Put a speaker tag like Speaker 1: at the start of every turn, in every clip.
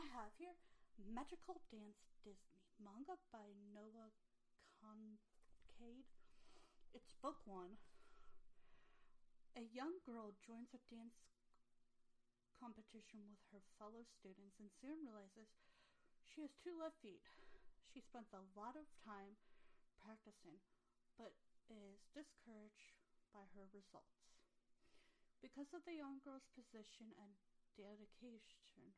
Speaker 1: I have here Magical Dance Disney, manga by Nao Kodaka. It's book one. A young girl joins a dance competition with her fellow students and soon realizes she has two left feet. She spends a lot of time practicing, but is discouraged by her results. Because of the young girl's position and dedication,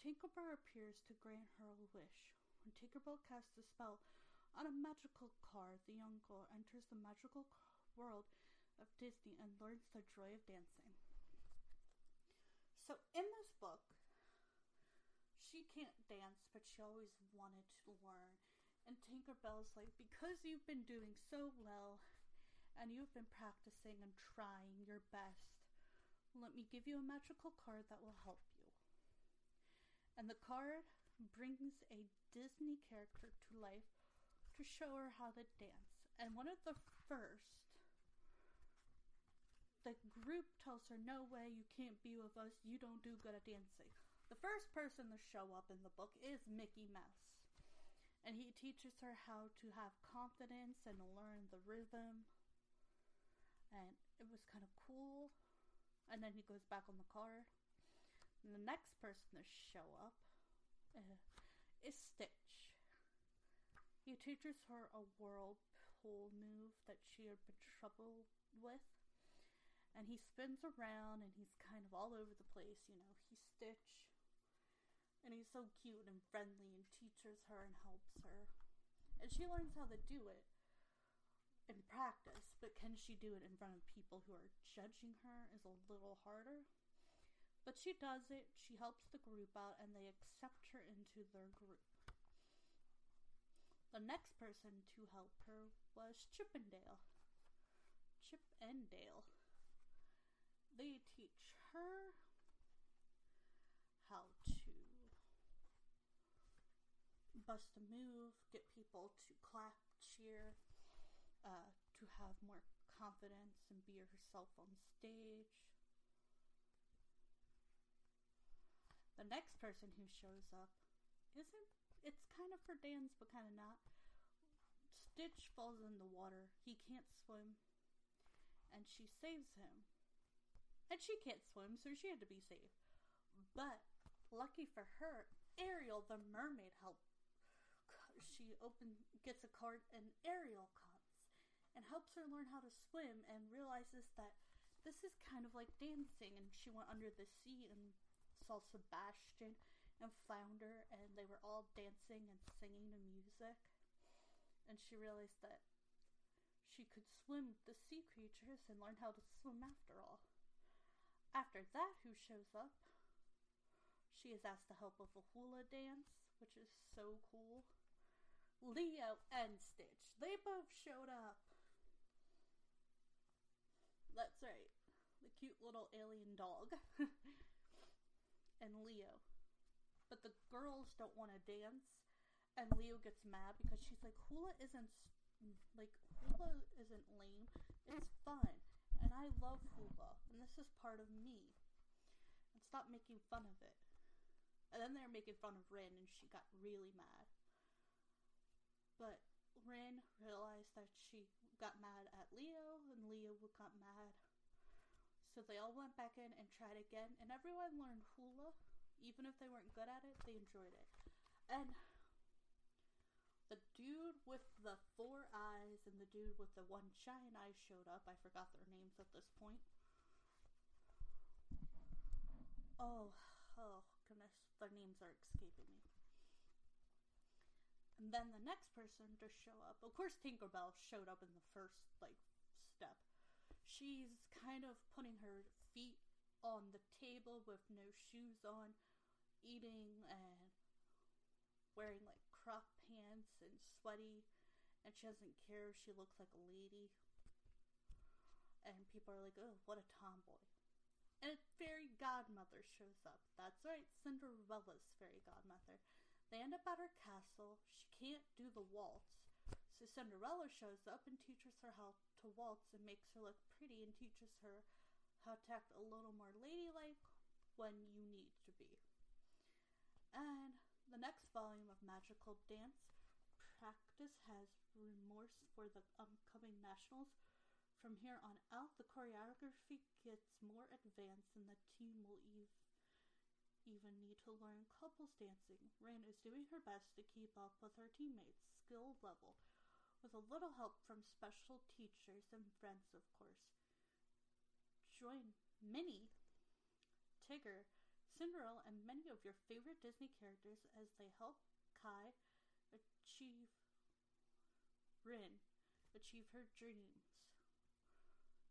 Speaker 1: Tinkerbell appears to grant her a wish. When Tinkerbell casts a spell on a magical card, the young girl enters the magical world of Disney and learns the joy of dancing. So, in this book, she can't dance, but she always wanted to learn. And Tinkerbell's like, because you've been doing so well and you've been practicing and trying your best, let me give you a magical card that will help you. And the card brings a Disney character to life to show her how to dance. And one of the first the group tells her, No way, you can't be with us, you don't do good at dancing. The first person to show up in the book is Mickey Mouse. And he teaches her how to have confidence and learn the rhythm. And it was kind of cool. And then he goes back on the card. Next person to show up uh, is Stitch. He teaches her a whirlpool move that she had been troubled with and he spins around and he's kind of all over the place, you know. He's Stitch. And he's so cute and friendly and teaches her and helps her. And she learns how to do it in practice, but can she do it in front of people who are judging her is a little harder. But she does it, she helps the group out, and they accept her into their group. The next person to help her was Chippendale. Chip and Dale they teach her how to bust a move, get people to clap, cheer, uh, to have more confidence and be herself on stage. Next person who shows up isn't, it's kind of for dance, but kind of not. Stitch falls in the water. He can't swim, and she saves him. And she can't swim, so she had to be safe. But lucky for her, Ariel the mermaid helped. She open gets a card and Ariel comes and helps her learn how to swim and realizes that this is kind of like dancing and she went under the sea and saw Sebastian and Flounder and they were all dancing and singing to music and she realized that she could swim the sea creatures and learn how to swim after all. After that, who shows up? She is asked to help with a hula dance, which is so cool. Lilo and Stitch, they both showed up. That's right, the cute little alien dog. and Lilo. But the girls don't want to dance, and Lilo gets mad because she's like, hula isn't like hula isn't lame. It's fun and I love hula, and this is part of me. And stop making fun of it. And then they're making fun of Rin, and she got really mad. But Rin realized that she got mad at Lilo, and Lilo got mad. So they all went back in and tried again, and everyone learned hula. Even if they weren't good at it, they enjoyed it. And the dude with the four eyes and the dude with the one giant eye showed up. I forgot their names at this point. Oh, oh goodness, their names are escaping me. And then the next person to show up, of course, Tinkerbell showed up in the first like step. She's kind of putting her feet on the table with no shoes on, eating and wearing like crop pants and sweaty, and she doesn't care. She looks like a lady. And people are like, oh, what a tomboy. And a fairy godmother shows up. That's right, Cinderella's fairy godmother. They end up at her castle. She can't do the waltz. So Cinderella shows up and teaches her how to waltz and makes her look pretty and teaches her how to act a little more ladylike when you need to be. And the next volume of Magical Dance Practice has remorse for the upcoming nationals. From here on out, the choreography gets more advanced, and the team will eve, even need to learn couples dancing. Rin is doing her best to keep up with her teammates' skill level, with a little help from special teachers and friends, of course. Join Minnie, Tigger, Cinderella, and many of your favorite Disney characters as they help Kai achieve Rin achieve her dreams.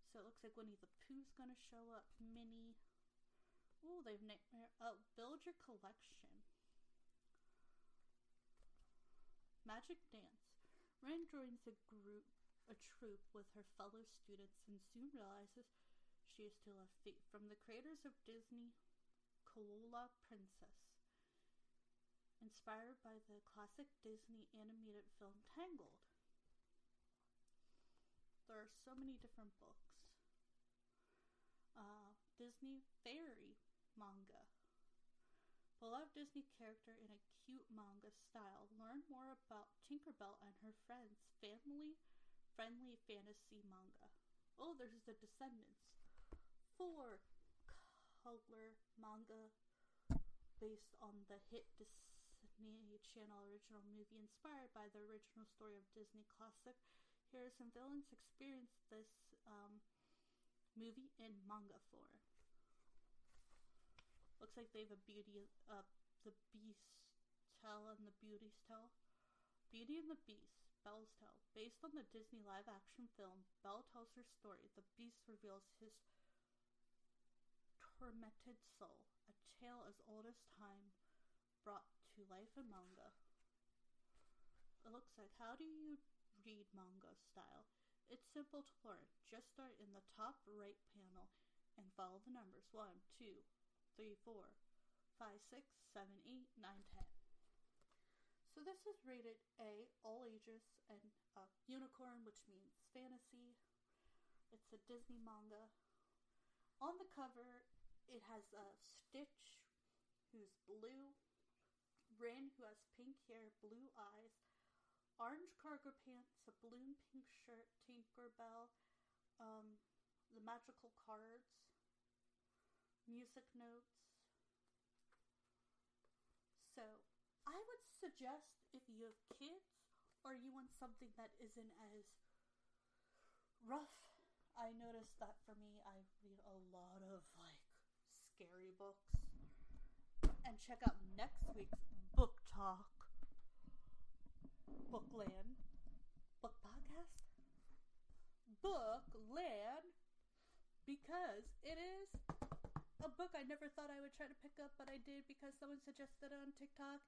Speaker 1: So it looks like Winnie the Pooh's gonna show up. Minnie. Oh, they've nightmare. Oh, uh, build your collection. Magic dance. Rin joins a group, a troupe with her fellow students, and soon realizes she is still a fate from the creators of Disney, Kilala Princess. Inspired by the classic Disney animated film Tangled. There are so many different books uh, Disney fairy manga. Beloved Disney character in a cute manga style. Learn more about Tinkerbell and her friends. Family friendly fantasy manga. Oh, there's the Descendants. Four color manga based on the hit Disney Channel original movie inspired by the original story of Disney classic. Heroes and villains experience this um, movie in manga form. Looks like they have a beauty, uh, the Beast Tale and the Beauty's Tale. Beauty and the Beast, Belle's Tale. Based on the Disney live action film, Belle tells her story. The Beast reveals his tormented soul, a tale as old as time brought to life in manga. It looks like how do you read manga style? It's simple to learn. Just start in the top right panel and follow the numbers 1, 2, 3, 4, 5, 6, 7, 8, 9, 10. So this is rated A, all ages, and uh, unicorn, which means fantasy. It's a Disney manga. On the cover, it has a uh, Stitch, who's blue, Rin, who has pink hair, blue eyes, orange cargo pants, a balloon pink shirt, Tinkerbell, um, the magical cards, music notes. So, I would suggest if you have kids or you want something that isn't as rough. I noticed that for me, I read a lot of like scary books. And check out next week's book talk Bookland. Book podcast? Bookland. Because it is a book I never thought I would try to pick up, but I did because someone suggested it on TikTok,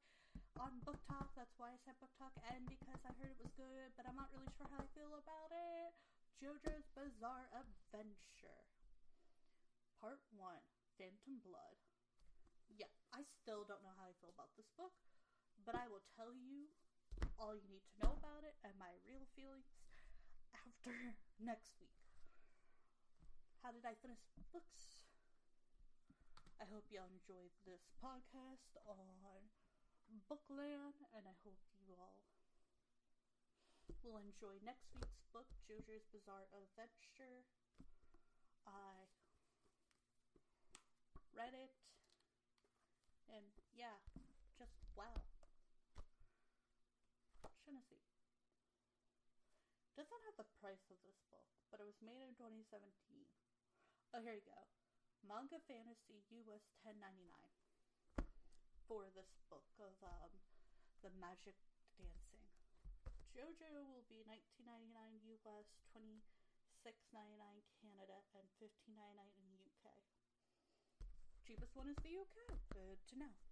Speaker 1: on BookTok. That's why I said BookTok, and because I heard it was good, but I'm not really sure how I feel about it. JoJo's Bizarre Adventure. Part 1 Phantom Blood. Yeah, I still don't know how I feel about this book, but I will tell you all you need to know about it and my real feelings after next week. How did I finish books? I hope y'all enjoyed this podcast on Bookland, and I hope you all will enjoy next week's book, JoJo's Bizarre Adventure. I read it, and yeah, just wow. Tennessee. Doesn't have the price of this book, but it was made in 2017. Oh, here you go. Manga Fantasy US 10.99 for this book of um, the magic dancing. JoJo will be 19.99 US, 26.99 Canada and $15.99 in the UK. Cheapest one is the UK. Good to know.